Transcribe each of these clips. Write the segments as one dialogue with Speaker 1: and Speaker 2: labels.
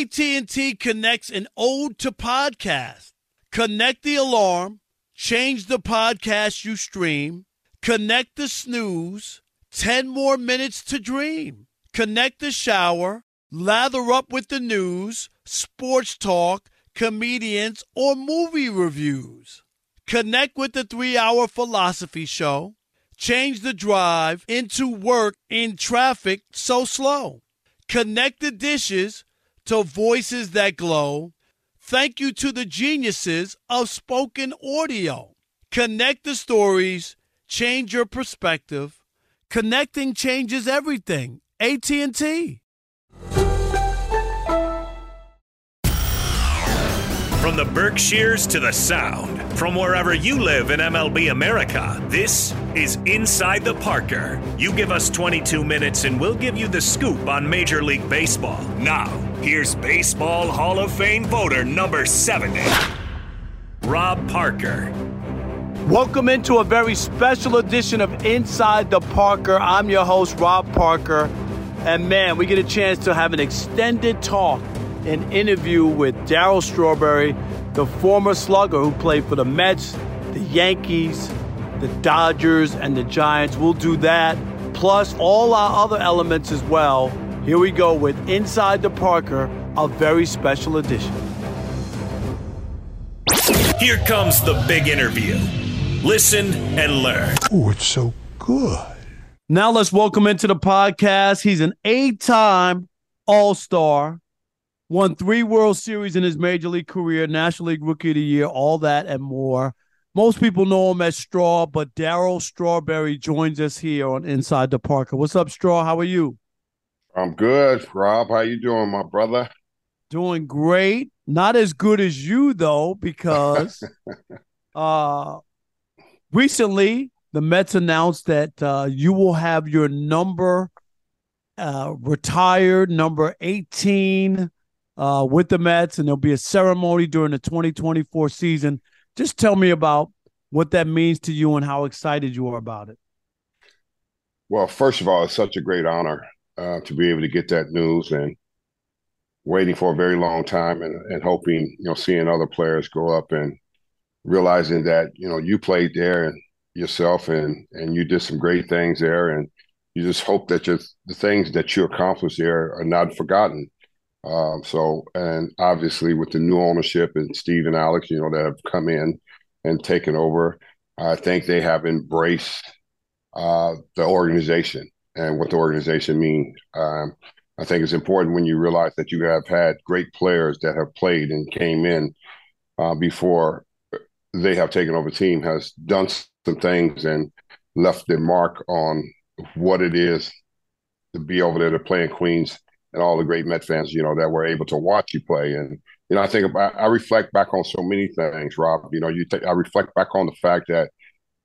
Speaker 1: AT&T connects an ode to podcast. Connect the alarm, change the podcast you stream, connect the snooze, 10 more minutes to dream. Connect the shower, lather up with the news, sports talk, comedians, or movie reviews. Connect with the 3-hour philosophy show. Change the drive into work in traffic so slow. Connect the dishes to voices that glow. Thank you to the geniuses of spoken audio. Connect the stories, change your perspective. Connecting changes everything. AT&T.
Speaker 2: From the Berkshires to the Sound, from wherever you live in MLB America, this is Inside the Parker. You give us 22 minutes and we'll give you the scoop on Major League Baseball. Now, here's Baseball Hall of Fame voter number 70, Rob Parker.
Speaker 1: Welcome into a very special edition of Inside the Parker. I'm your host, Rob Parker. And man, we get a chance to have an extended talk an interview with Darryl Strawberry, the former slugger who played for the Mets, the Yankees, the Dodgers, and the Giants. We'll do that, plus all our other elements as well. Here we go with Inside the Parker, a very special edition.
Speaker 2: Here comes the big interview. Listen and learn.
Speaker 3: Oh, it's so good.
Speaker 1: Now let's welcome into the podcast. He's an eight time All Star, won three World Series in his major league career, National League Rookie of the Year, all that and more. Most people know him as Straw, but Darryl Strawberry joins us here on Inside the Parker. What's up, Straw? How are you?
Speaker 3: I'm good, Rob. How you doing, my brother?
Speaker 1: Doing great. Not as good as you though, because uh recently the Mets announced that uh, you will have your number uh, retired, number 18 uh, with the Mets, and there'll be a ceremony during the 2024 season. Just tell me about what that means to you and how excited you are about it.
Speaker 3: Well, first of all, it's such a great honor uh, to be able to get that news and waiting for a very long time and, and hoping, you know, seeing other players grow up and realizing that, you know, you played there and yourself and and you did some great things there and you just hope that just the things that you accomplished there are not forgotten. Um, so, and obviously with the new ownership and Steve and Alex, you know, that have come in and taken over, I think they have embraced uh, the organization and what the organization means. Um, I think it's important when you realize that you have had great players that have played and came in uh, before they have taken over team, has done some things and left their mark on what it is to be over there to play in Queens and all the great Met fans, you know, that were able to watch you play. And, you know, I think about, I reflect back on so many things, Rob. You know, you I reflect back on the fact that,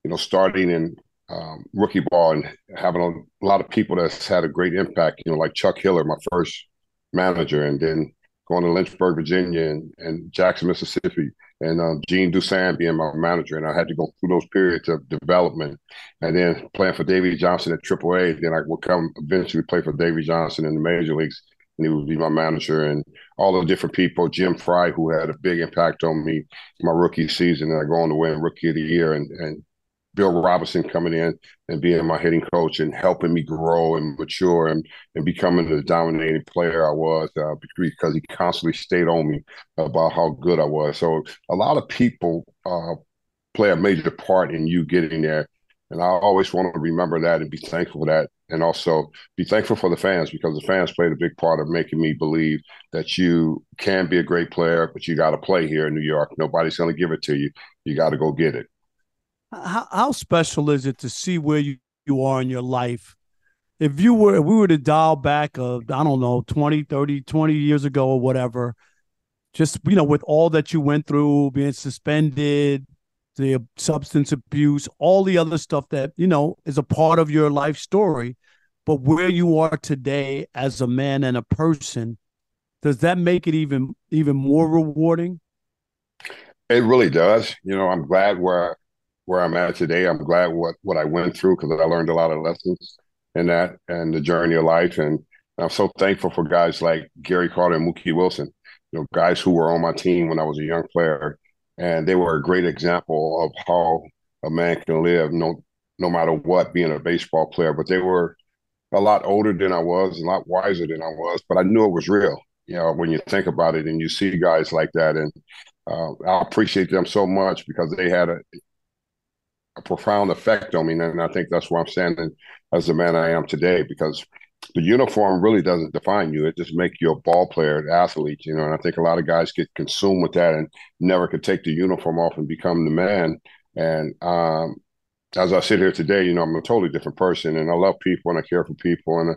Speaker 3: you know, starting in um, rookie ball and having a, lot of people that's had a great impact, you know, like Chuck Hiller, my first manager, and then going to Lynchburg, Virginia, and, and Jackson, Mississippi, and uh, Jean Dussain being my manager. And I had to go through those periods of development. And then playing for Davey Johnson at AAA, then I would come eventually play for Davey Johnson in the major leagues. And he would be my manager and all the different people. Jim Frey, who had a big impact on me my rookie season, and I go on to win Rookie of the Year. And, and Bill Robinson coming in and being my hitting coach and helping me grow and mature and, and becoming the dominating player I was uh, because he constantly stayed on me about how good I was. So a lot of people uh, play a major part in you getting there. And I always want to remember that and be thankful for that. And also be thankful for the fans because the fans played a big part of making me believe that you can be a great player, but you got to play here in New York. Nobody's going to give it to you. You got to go get it.
Speaker 1: How, how special is it to see where you, you are in your life? If you were, if we were to dial back, uh, I don't know, 20, 30, 20 years ago or whatever, just, you know, with all that you went through, being suspended, the substance abuse, all the other stuff that, you know, is a part of your life story. But where you are today as a man and a person, does that make it even even more rewarding?
Speaker 3: It really does. You know, I'm glad where where I'm at today. I'm glad what what I went through because I learned a lot of lessons in that and the journey of life. And I'm so thankful for guys like Gary Carter and Mookie Wilson, you know, guys who were on my team when I was a young player and they were a great example of how a man can live no no matter what being a baseball player but they were a lot older than I was a lot wiser than I was but I knew it was real you know when you think about it and you see guys like that and uh, I appreciate them so much because they had a, a profound effect on me and I think that's why I'm standing as the man I am today because the uniform really doesn't define you. It just makes you a ball player, an athlete, you know. And I think a lot of guys get consumed with that and never could take the uniform off and become the man. And um, as I sit here today, you know, I'm a totally different person, and I love people and I care for people, and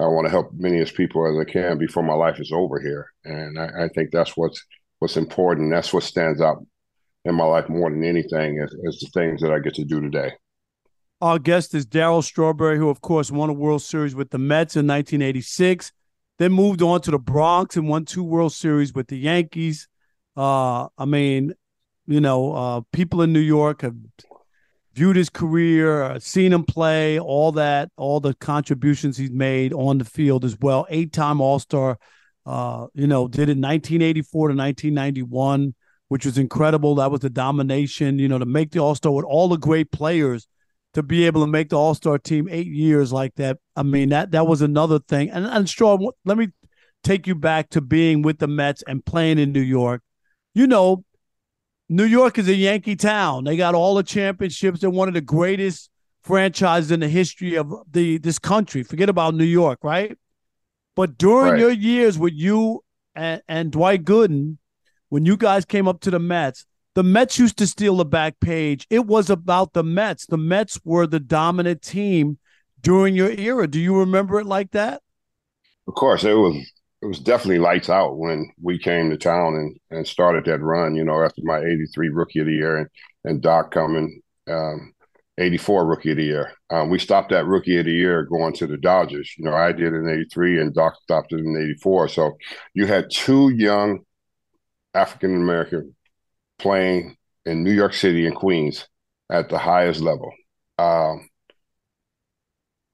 Speaker 3: I, I want to help many as people as I can before my life is over here. And I, I think that's what's what's important. That's what stands out in my life more than anything is, is the things that I get to do today.
Speaker 1: Our guest is Darryl Strawberry, who, of course, won a World Series with the Mets in 1986, then moved on to the Bronx and won two World Series with the Yankees. Uh, I mean, you know, uh, people in New York have viewed his career, uh, seen him play, all that, all the contributions he's made on the field as well. Eight time All Star, uh, you know, did it 1984 to 1991, which was incredible. That was the domination, you know, to make the All Star with all the great players to be able to make the All Star team eight years like that. I mean that that was another thing. And and Straw, let me take you back to being with the Mets and playing in New York. You know, New York is a Yankee town. They got all the championships. They're one of the greatest franchises in the history of the this country. Forget about New York, right? But during right. your years with you and, and Dwight Gooden, when you guys came up to the Mets, the Mets used to steal the back page. It was about the Mets. The Mets were the dominant team during your era. Do you remember it like that?
Speaker 3: Of course, it was. It was definitely lights out when we came to town and, and started that run. You know, after my '83 Rookie of the Year and and Doc coming, um, '84 Rookie of the Year. Um, we stopped that Rookie of the Year going to the Dodgers. You know, I did in '83 and Doc stopped it in '84. So you had two young African American playing in New York City and Queens at the highest level. Um,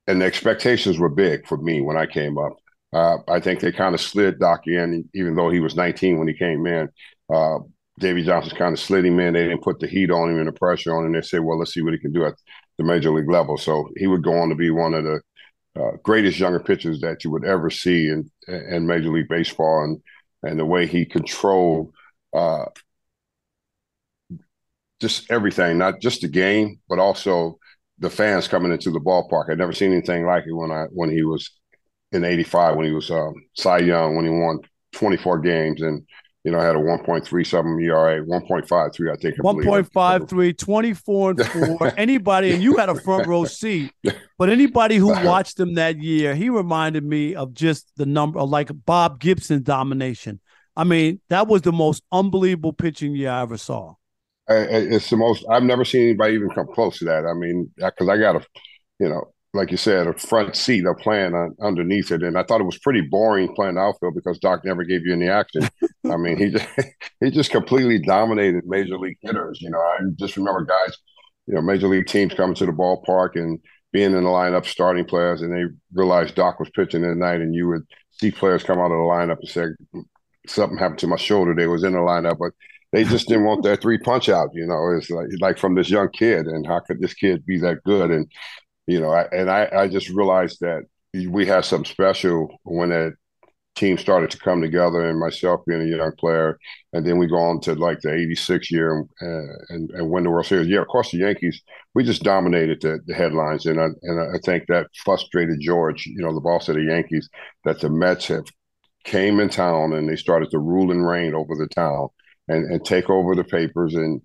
Speaker 3: and the expectations were big for me when I came up. Uh, I think they kind of slid Doc in, even though he was 19 when he came in. Uh, Davey Johnson kind of slid him in. They didn't put the heat on him and the pressure on him. They said, well, let's see what he can do at the major league level. So he would go on to be one of the uh, greatest younger pitchers that you would ever see in, in Major League Baseball. And, and the way he controlled uh, just everything, not just the game, but also the fans coming into the ballpark. I'd never seen anything like it when I when he was in '85 when he was um, Cy Young when he won 24 games and you know I had a 1.37 ERA, 1.53 I think.
Speaker 1: 1.53, 24 and four. anybody and you had a front row seat, but anybody who watched him that year, he reminded me of just the number like Bob Gibson domination. I mean, that was the most unbelievable pitching year I ever saw
Speaker 3: it's the most I've never seen anybody even come close to that. I mean, because I got a, you know, like you said, a front seat a playing on, underneath it, and I thought it was pretty boring playing outfield because Doc never gave you any action. I mean, he just, he just completely dominated major league hitters. You know, I just remember guys, you know, major league teams coming to the ballpark and being in the lineup, starting players, and they realized Doc was pitching at night, and you would see players come out of the lineup and say hmm, something happened to my shoulder. They was in the lineup, but they just didn't want that three punch out. You know, it's like like from this young kid, and how could this kid be that good? And you know, I, and I I just realized that we had something special when that team started to come together, and myself being a young player, and then we go on to like the '86 year and, and, and win the World Series. Yeah, of course, the Yankees we just dominated the, the headlines, and I, and I think that frustrated George, you know, the boss of the Yankees, that the Mets have came in town and they started to rule and reign over the town and, and take over the papers. And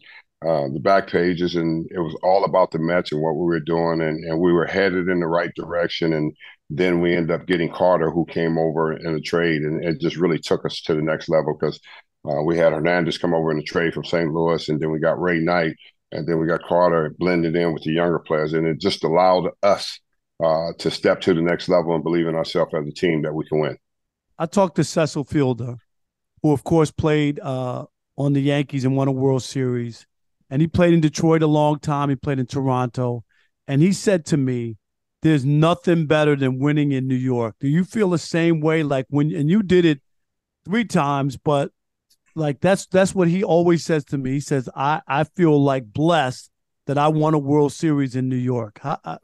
Speaker 3: uh, the back pages, and it was all about the Mets and what we were doing, and, and we were headed in the right direction. And then we ended up getting Carter, who came over in a trade, and it just really took us to the next level because uh, we had Hernandez come over in a trade from St. Louis, and then we got Ray Knight, and then we got Carter blended in with the younger players, and it just allowed us uh, to step to the next level and believe in ourselves as a team that we can win.
Speaker 1: I talked to Cecil Fielder, who of course played uh, on the Yankees and won a World Series, and he played in Detroit a long time. He played in Toronto, and he said to me, "There's nothing better than winning in New York." Do you feel the same way? Like when and you did it three times, but like that's that's what he always says to me. He says, "I I feel like blessed that I won a World Series in New York." I, I, uh,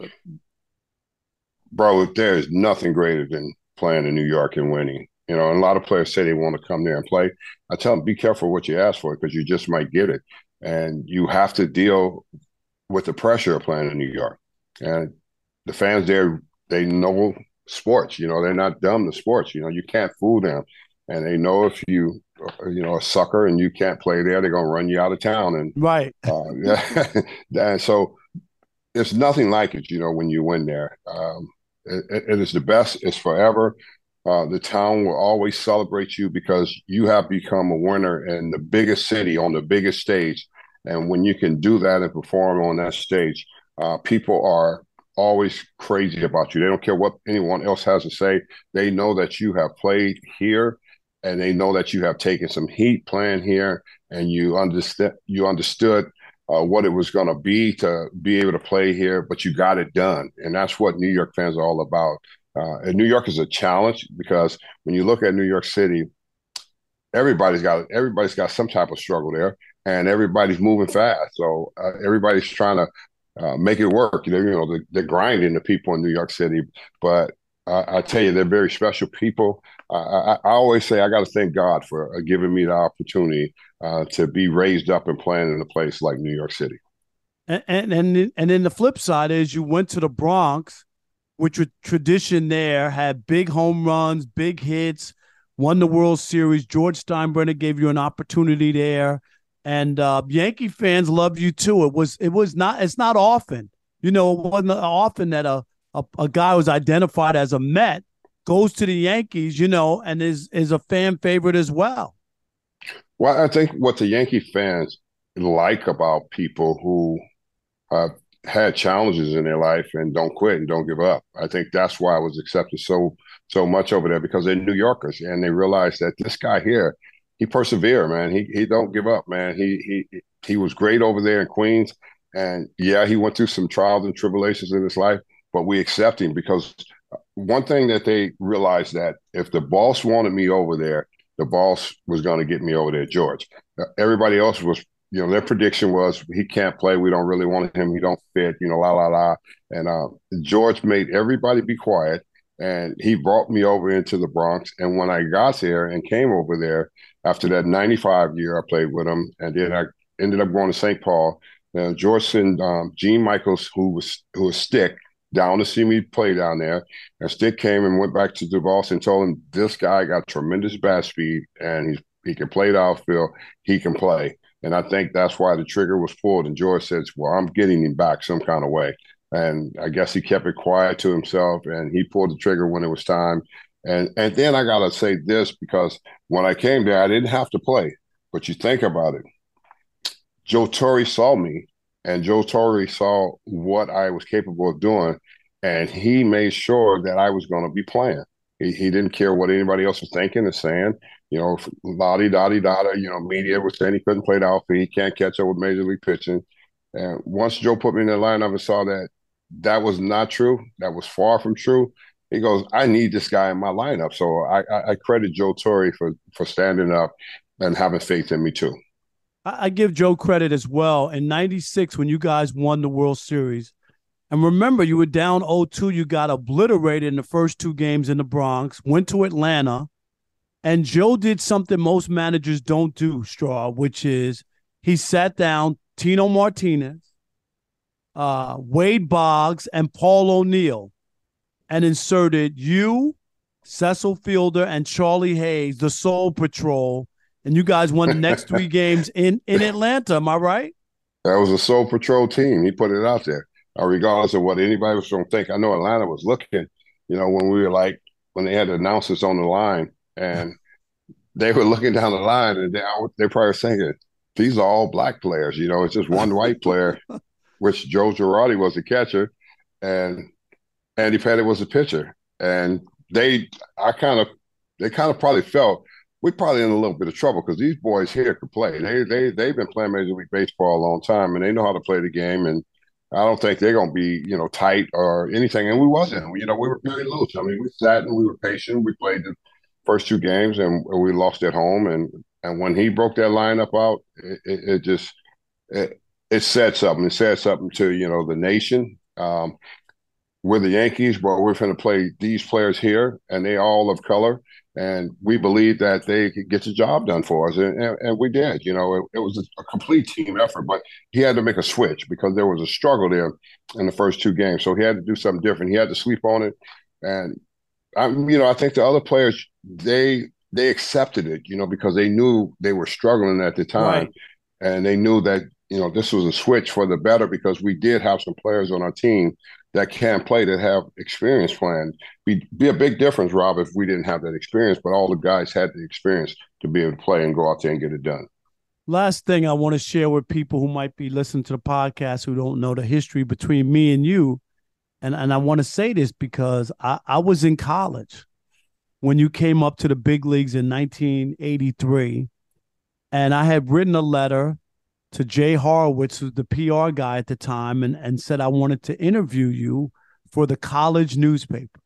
Speaker 3: Bro, there is nothing greater than playing in New York and winning. You know, and a lot of players say they want to come there and play. I tell them, be careful what you ask for because you just might get it. And you have to deal with the pressure of playing in New York. And the fans there, they know sports. You know, they're not dumb to sports. You know, you can't fool them. And they know if you, you know, a sucker and you can't play there, they're going to run you out of town. And
Speaker 1: right.
Speaker 3: Uh, and so it's nothing like it, you know, when you win there. Um, it, it is the best. It's forever. Uh, the town will always celebrate you because you have become a winner in the biggest city on the biggest stage. And when you can do that and perform on that stage, uh, people are always crazy about you. They don't care what anyone else has to say. They know that you have played here and they know that you have taken some heat playing here and you understand you understood uh, what it was going to be to be able to play here, but you got it done. And that's what New York fans are all about. Uh, and New York is a challenge because when you look at New York City, everybody's got everybody's got some type of struggle there, and everybody's moving fast. So uh, everybody's trying to uh, make it work. You know, you know, they're, grinding the people in New York City, but I tell you, they're very special people. I, I, always say I got to thank God for uh, giving me the opportunity uh, to be raised up and playing in a place like New York City.
Speaker 1: And and, and then the flip side is you went to the Bronx, which was tradition there, had big home runs, big hits, won the World Series. George Steinbrenner gave you an opportunity there, and uh, Yankee fans love you too. It was it was not it's not often, you know, it wasn't often that a a, a guy was identified as a Met goes to the Yankees, you know, and is is a fan favorite as well.
Speaker 3: Well, I think what the Yankee fans like about people who have had challenges in their life and don't quit and don't give up. I think that's why I was accepted so so much over there because they're New Yorkers and they realized that this guy here, he persevered, man. He he don't give up, man. He he he was great over there in Queens, and yeah, he went through some trials and tribulations in his life, but we accept him because one thing that they realized that if the boss wanted me over there, the boss was going to get me over there, George. Everybody else was, you know, their prediction was he can't play. We don't really want him. He don't fit. You know, la la la. And uh, George made everybody be quiet, and he brought me over into the Bronx. And when I got there and came over there after that '95 year, I played with him, and then I ended up going to St. Paul. Uh, George sent um, Gene Michaels, who was who was Stick, down to see me play down there. And Stick came and went back to DeVos and told him this guy got tremendous bat speed and he's he can play the outfield. He can play. And I think that's why the trigger was pulled. And George says, Well, I'm getting him back some kind of way. And I guess he kept it quiet to himself and he pulled the trigger when it was time. And and then I gotta say this because when I came there, I didn't have to play. But you think about it. Joe Torre saw me and Joe Torre saw what I was capable of doing, and he made sure that I was going to be playing. He, he didn't care what anybody else was thinking and saying. You know, lottie dotty da. You know, media was saying he couldn't play the outfield. He can't catch up with major league pitching. And once Joe put me in the lineup and saw that that was not true, that was far from true, he goes, "I need this guy in my lineup." So I, I, I credit Joe Torre for for standing up and having faith in me too.
Speaker 1: I give Joe credit as well. In '96, when you guys won the World Series, and remember, you were down 0-2. You got obliterated in the first two games in the Bronx. Went to Atlanta, and Joe did something most managers don't do, Straw, which is he sat down Tino Martinez, uh, Wade Boggs, and Paul O'Neill, and inserted you, Cecil Fielder, and Charlie Hayes, the Soul Patrol, and you guys won the next three games in in Atlanta. Am I right?
Speaker 3: That was a Soul Patrol team. He put it out there, Uh, regardless of what anybody was going to think. I know Atlanta was looking. You know, when we were like when they had the announcers on the line, and they were looking down the line, and they they probably thinking these are all black players. You know, it's just one white player, which Joe Girardi was the catcher, and Andy Pettitte was the pitcher, and they, I kind of, they kind of probably felt we're probably in a little bit of trouble because these boys here could play. They they they've been playing Major League Baseball a long time and they know how to play the game. And I don't think they're going to be you know tight or anything. And we wasn't. You know, we were very loose. I mean, we sat and we were patient. We played the first two games and we lost at home. And and when he broke that lineup out, it, it, it just it, it said something. It said something to you know the nation. Um, we're the Yankees, but we're going to play these players here, and they all of color and we believe that they could get the job done for us, and, and, and we did. You know, it, it was a, a, complete team effort, but he had to make a switch because there was a struggle there in the first two games. So he had to do something different. He had to sleep on it, and I'm, you know, I think the other players they they accepted it, you know, because they knew they were struggling at the time, right. and they knew that you know this was a switch for the better because we did have some players on our team that can play that have experience playing. Be be a big difference, Rob, if we didn't have that experience. But all the guys had the experience to be able to play and go out there and get it done.
Speaker 1: Last thing I want to share with people who might be listening to the podcast who don't know the history between me and you, and and I want to say this because I, I was in college when you came up to the big leagues in 1983, and I had written a letter to Jay Horowitz, who's the PR guy at the time, and, and said I wanted to interview you for the college newspaper.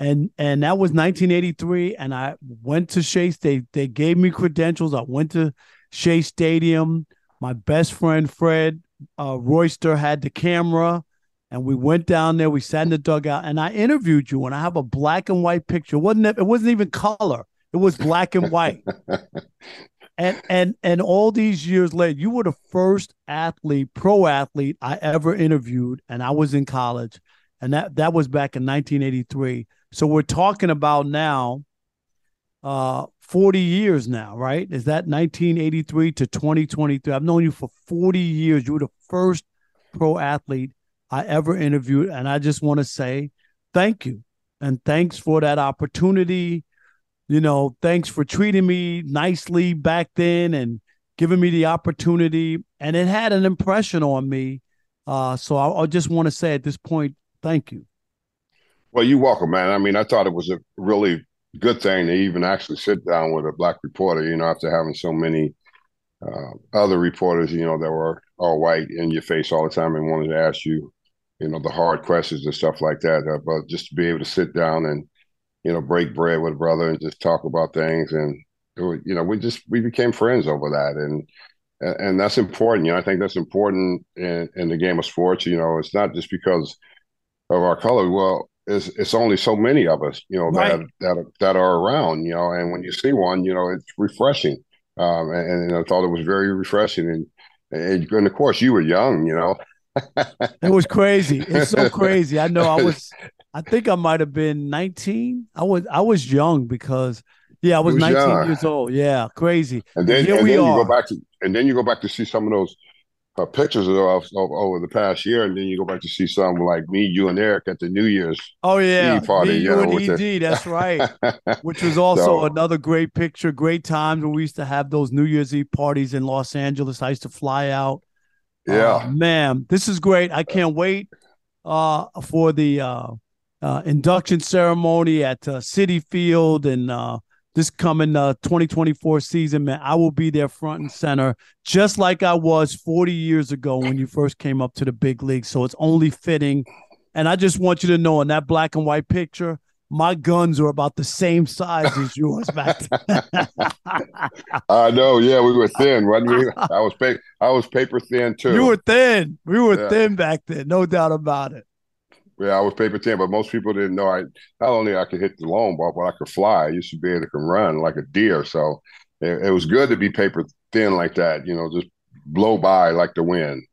Speaker 1: And and that was 1983. And I went to Shea State. They gave me credentials. I went to Shea Stadium. My best friend Fred uh, Royster had the camera, and we went down there. We sat in the dugout, and I interviewed you. And I have a black and white picture. It wasn't it wasn't even color. It was black and white. and and and all these years later, you were the first athlete, pro athlete I ever interviewed, and I was in college, and that that was back in 1983. So we're talking about now, uh, 40 years now, right? Is that 1983 to 2023? I've known you for 40 years. You were the first pro athlete I ever interviewed, and I just want to say thank you, and thanks for that opportunity you know, thanks for treating me nicely back then and giving me the opportunity. And it had an impression on me. Uh, so I, I just want to say at this point, thank you.
Speaker 3: Well, you're welcome, man. I mean, I thought it was a really good thing to even actually sit down with a black reporter, you know, after having so many uh, other reporters, you know, that were all white in your face all the time and wanted to ask you, you know, the hard questions and stuff like that. Uh, but just to be able to sit down and you know, break bread with a brother and just talk about things. And, was, you know, we just, we became friends over that. And, and that's important. You know, I think that's important in, in the game of sports. You know, it's not just because of our color. Well, it's, it's only so many of us, you know, right. that, that, that are around, you know, and when you see one, you know, it's refreshing. Um, and, and I thought it was very refreshing. And, and, and of course you were young, you know,
Speaker 1: it was crazy. It's so crazy. I know I was I think I might have been 19. I was I was young because yeah, I was, was 19 young. years old. Yeah, crazy.
Speaker 3: And then, and
Speaker 1: we
Speaker 3: then
Speaker 1: are.
Speaker 3: you go back to and then you go back to see some of those uh, pictures of, of, over the past year, and then you go back to see some like me, you, and Eric at the New Year's.
Speaker 1: Oh yeah, party, me, you, know, and ED. The... That's right. Which was also so, another great picture. Great times when we used to have those New Year's Eve parties in Los Angeles. I used to fly out.
Speaker 3: Yeah,
Speaker 1: uh, man, this is great. I can't wait uh, for the uh, induction ceremony at uh, Citi Field and uh, this coming uh, 2024 season, man, I will be there front and center, just like I was 40 years ago when you first came up to the big league. So it's only fitting. And I just want you to know in that black and white picture, my guns are about the same size as yours back then.
Speaker 3: I know. Yeah, we were thin, wasn't we? I was paper. I was paper thin too.
Speaker 1: You were thin. We were yeah. thin back then, no doubt about it.
Speaker 3: Yeah, I was paper thin, but most people didn't know I not only I could hit the long ball, but I could fly. I used to be able to run like a deer. So it, it was good to be paper thin like that. You know, just blow by like the wind.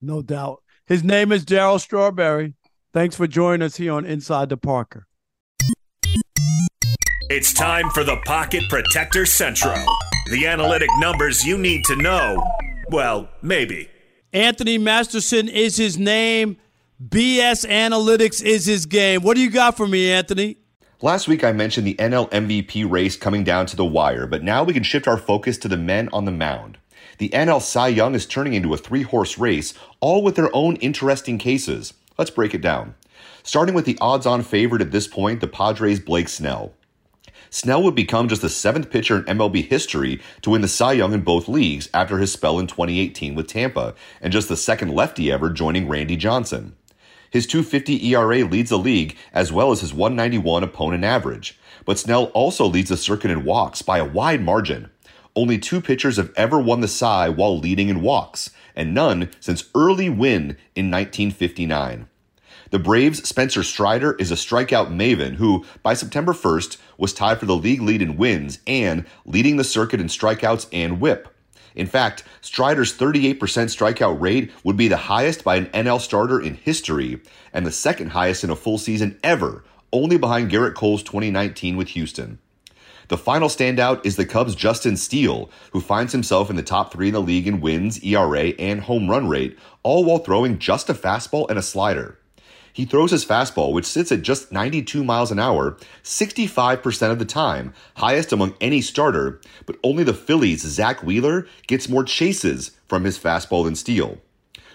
Speaker 1: No doubt. His name is Darryl Strawberry. Thanks for joining us here on Inside the Parker.
Speaker 2: It's time for the Pocket Protector Central. The analytic numbers you need to know. Well, maybe.
Speaker 1: Anthony Masterson is his name. BS Analytics is his game. What do you got for me, Anthony?
Speaker 4: Last week I mentioned the NL MVP race coming down to the wire, but now we can shift our focus to the men on the mound. The NL Cy Young is turning into a three horse race, all with their own interesting cases. Let's break it down. Starting with the odds on favorite at this point, the Padres' Blake Snell. Snell would become just the seventh pitcher in MLB history to win the Cy Young in both leagues after his spell in 2018 with Tampa, and just the second lefty ever joining Randy Johnson. His 250 ERA leads the league as well as his 191 opponent average. But Snell also leads the circuit in walks by a wide margin. Only two pitchers have ever won the Cy while leading in walks, and none since Early Wynn in 1959. The Braves' Spencer Strider is a strikeout maven who, by September 1st, was tied for the league lead in wins and leading the circuit in strikeouts and whip. In fact, Strider's 38% strikeout rate would be the highest by an NL starter in history and the second highest in a full season ever, only behind Gerrit Cole's 2019 with Houston. The final standout is the Cubs' Justin Steele, who finds himself in the top three in the league in wins, ERA, and home run rate, all while throwing just a fastball and a slider. He throws his fastball, which sits at just 92 miles an hour, 65% of the time, highest among any starter, but only the Phillies' Zack Wheeler gets more chases from his fastball than Steele.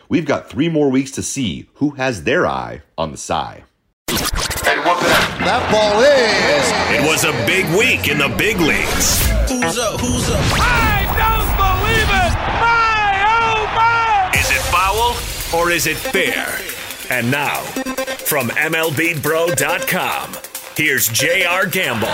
Speaker 4: We've got three more weeks to see who has their eye on the Cy.
Speaker 5: That ball is.
Speaker 2: It was a big week in the big leagues.
Speaker 5: Who's up? Who's up?
Speaker 6: I don't believe it! My, oh my!
Speaker 2: Is it foul or is it fair? And now, from MLBBro.com, here's JR Gamble.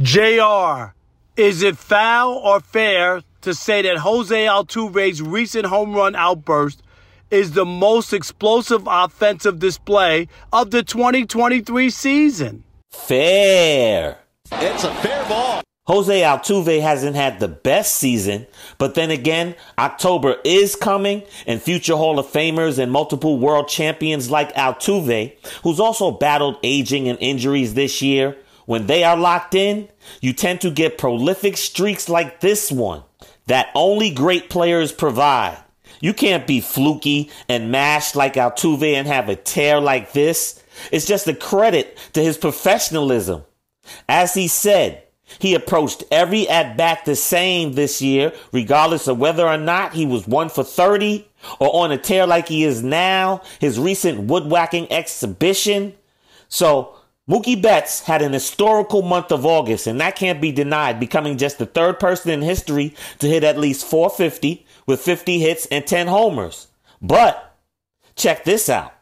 Speaker 1: JR, is it foul or fair to say that Jose Altuve's recent home run outburst is the most explosive offensive display of the 2023 season?
Speaker 7: Fair.
Speaker 5: It's a fair ball.
Speaker 7: Jose Altuve hasn't had the best season, but then again, October is coming and future Hall of Famers and multiple world champions like Altuve, who's also battled aging and injuries this year, when they are locked in, you tend to get prolific streaks like this one that only great players provide. You can't be fluky and mashed like Altuve and have a tear like this. It's just a credit to his professionalism. As he said, he approached every at bat the same this year, regardless of whether or not he was one for 30 or on a tear like he is now, his recent woodwhacking exhibition. So, Mookie Betts had an historical month of August, and that can't be denied, becoming just the third person in history to hit at least 450 with 50 hits and 10 homers. But, check this out.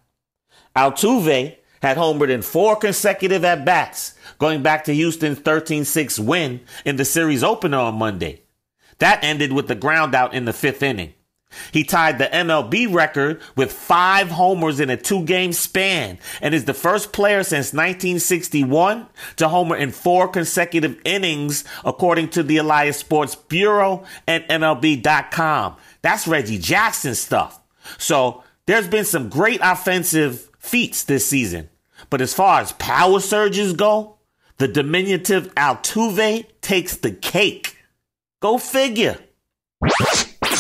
Speaker 7: Altuve had homered in four consecutive at bats, going back to Houston's 13 6 win in the series opener on Monday. That ended with the ground out in the fifth inning. He tied the MLB record with five homers in a two game span and is the first player since 1961 to homer in four consecutive innings, according to the Elias Sports Bureau and MLB.com. That's Reggie Jackson stuff. So there's been some great offensive feats this season. But as far as power surges go, the diminutive Altuve takes the cake. Go figure.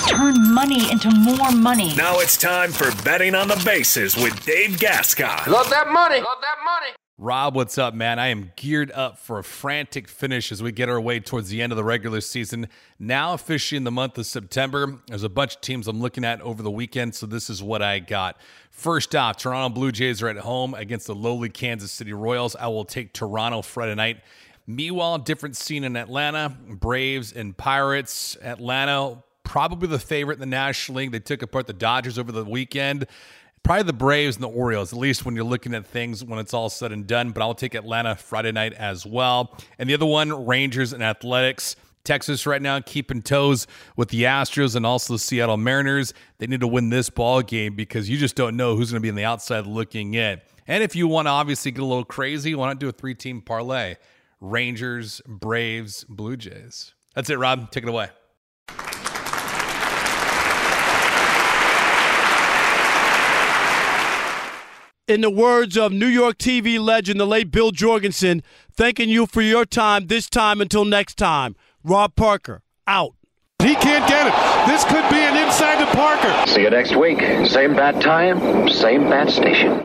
Speaker 8: Turn money into more money.
Speaker 2: Now it's time for betting on the bases with Dave Gascon.
Speaker 5: Love that money. Love that money.
Speaker 9: Rob, what's up, man? I am geared up for a frantic finish as we get our way towards the end of the regular season. Now, officially in the month of September, there's a bunch of teams I'm looking at over the weekend, so this is what I got. First off, Toronto Blue Jays are at home against the lowly Kansas City Royals. I will take Toronto Friday night. Meanwhile, different scene in Atlanta Braves and Pirates. Atlanta, probably the favorite in the National League. They took apart the Dodgers over the weekend. Probably the Braves and the Orioles, at least when you're looking at things when it's all said and done. But I'll take Atlanta Friday night as well. And the other one, Rangers and Athletics. Texas right now keeping toes with the Astros and also the Seattle Mariners. They need to win this ball game because you just don't know who's going to be on the outside looking in. And if you want to obviously get a little crazy, why not do a three team parlay? Rangers, Braves, Blue Jays. That's it, Rob. Take it away.
Speaker 1: In the words of New York TV legend, the late Bill Jorgensen, thanking you for your time this time until next time. Rob Parker, out.
Speaker 10: He can't get it. This could be an inside to Parker.
Speaker 11: See you next week. Same bat time, same bat station.